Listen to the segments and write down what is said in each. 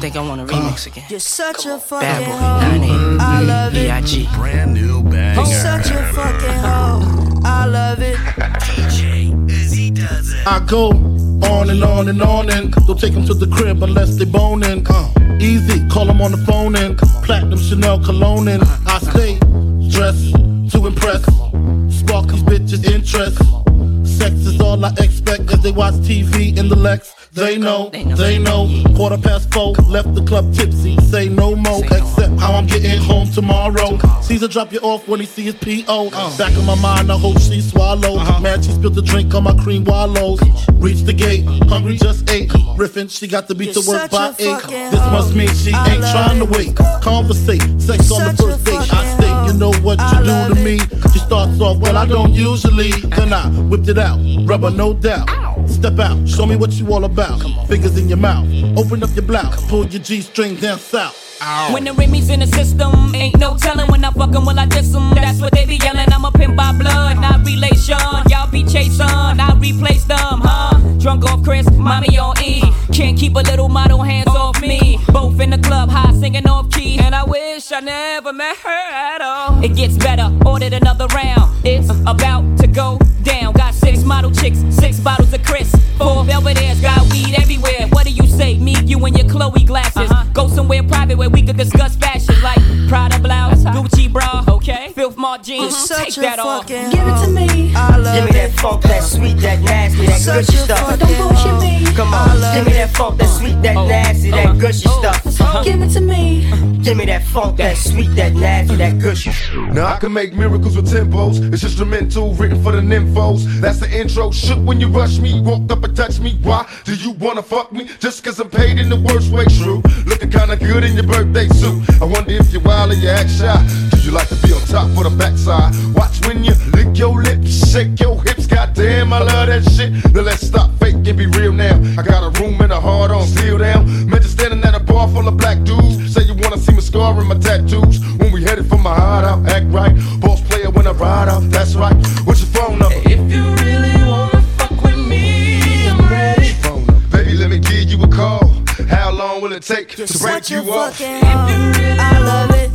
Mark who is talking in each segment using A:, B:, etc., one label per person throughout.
A: think I want to remix again.
B: You're such a fucking
A: Bad boy, 98.
B: I love it.
A: EIG.
C: Brand new banger.
B: You're such a fucking hoe. I love it. DJ Izzy does it.
D: I go on and on and on and don't take them to the crib unless they boning. Uh, easy, call them on the phone and platinum Chanel cologne and I stay dressed to impress. Spark these bitches' interest. Sex is all I expect as they watch TV in the Lex. They know, they know. Quarter past four, left the club tipsy. Say no more, except how I'm getting home tomorrow. Caesar drop you off when he see his PO. Back in my mind, I hope she swallow. Mad she spilled the drink on my cream wallows. Reach the gate, hungry just ate. Riffin', she got to beat
B: the
D: work by
B: a
D: eight. This must mean she ain't
B: I
D: trying to
B: love
D: wait. Conversate, sex on the first date. I
B: fucking
D: state,
B: hoe.
D: you know what you do to me. She starts off, well, I don't usually. Then I whipped it out, rubber, no doubt. Step out, show me what you all about. Fingers in your mouth, open up your blouse, pull your G string down south.
E: When the Remy's in the system, ain't no telling when I fuck 'em, will I diss 'em. That's what they be yelling. I'm a pimp by blood, not relation. Y'all be chasing, I replace them, huh? Drunk off Cris, mommy on E. Can't keep a little model hands off me. Both in the club, high singing off key. And I wish I never met her at all. It gets better, ordered another round. It's about to go Chloe glasses. Go somewhere private where we could discuss fashion like Prada blouse, Gucci bra, okay, Filth Mart
B: You're
E: jeans. Take
B: a
E: that off.
B: fucking
F: Give it to me.
B: I love
G: Give me that
B: it.
G: funk, that sweet, that nasty, that
B: Such
G: gushy stuff.
B: fucking
F: Don't bullshit me.
G: Come
B: I
G: on,
B: love
G: give me that funk, that sweet, that
E: Oh.
G: nasty,
E: Uh-huh.
G: that gushy
E: Oh.
G: stuff.
F: Give it to me.
G: Give me that funk, that sweet, that nasty, that gushy.
H: Now I can make miracles with tempos. It's instrumental, written for the nymphos. That's the intro. Shook when you rush me, walked up and touched me. Why do you wanna fuck me? Just cause I'm paid in the worst way, true. Looking kinda good in your birthday suit. I wonder if you're wild or you act shy. Do you like to be on top or the backside? Watch when you lick your lips, shake your hips. Goddamn, I love that shit. Now let's stop fake and be real now. I got a room and a heart on seal down. Meant ride out, that's right. What's your phone number?
C: If you really wanna fuck with me, I'm ready.
H: phone number. Baby, let me give you a call. How long will it take
B: You're
H: to break
B: such a
H: you off?
B: fucking hoe. I love it.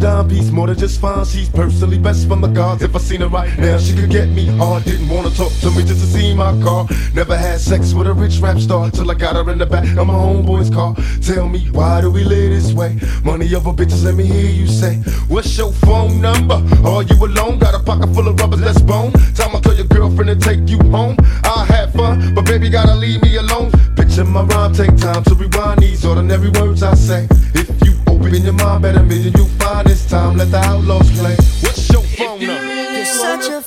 H: Dime piece, more than just fine. She's personally best from the gods. If I seen her right now, she could get me hard. Didn't wanna talk to me just to see my car. Never had sex with a rich rap star till I got her in the back of my homeboy's car. Tell me, why do we live this way? Money over bitches, let me hear you say. What's your phone number? Are you alone? Got a pocket full of rubbers, let's bone. Time I tell your girlfriend to take you home. I had fun, but baby gotta leave me alone. Picture my rhyme, take time to rewind these ordinary words I say. If you open your mind, better million you find this time. Let the outlaws play. What's your phone number?
B: You're such a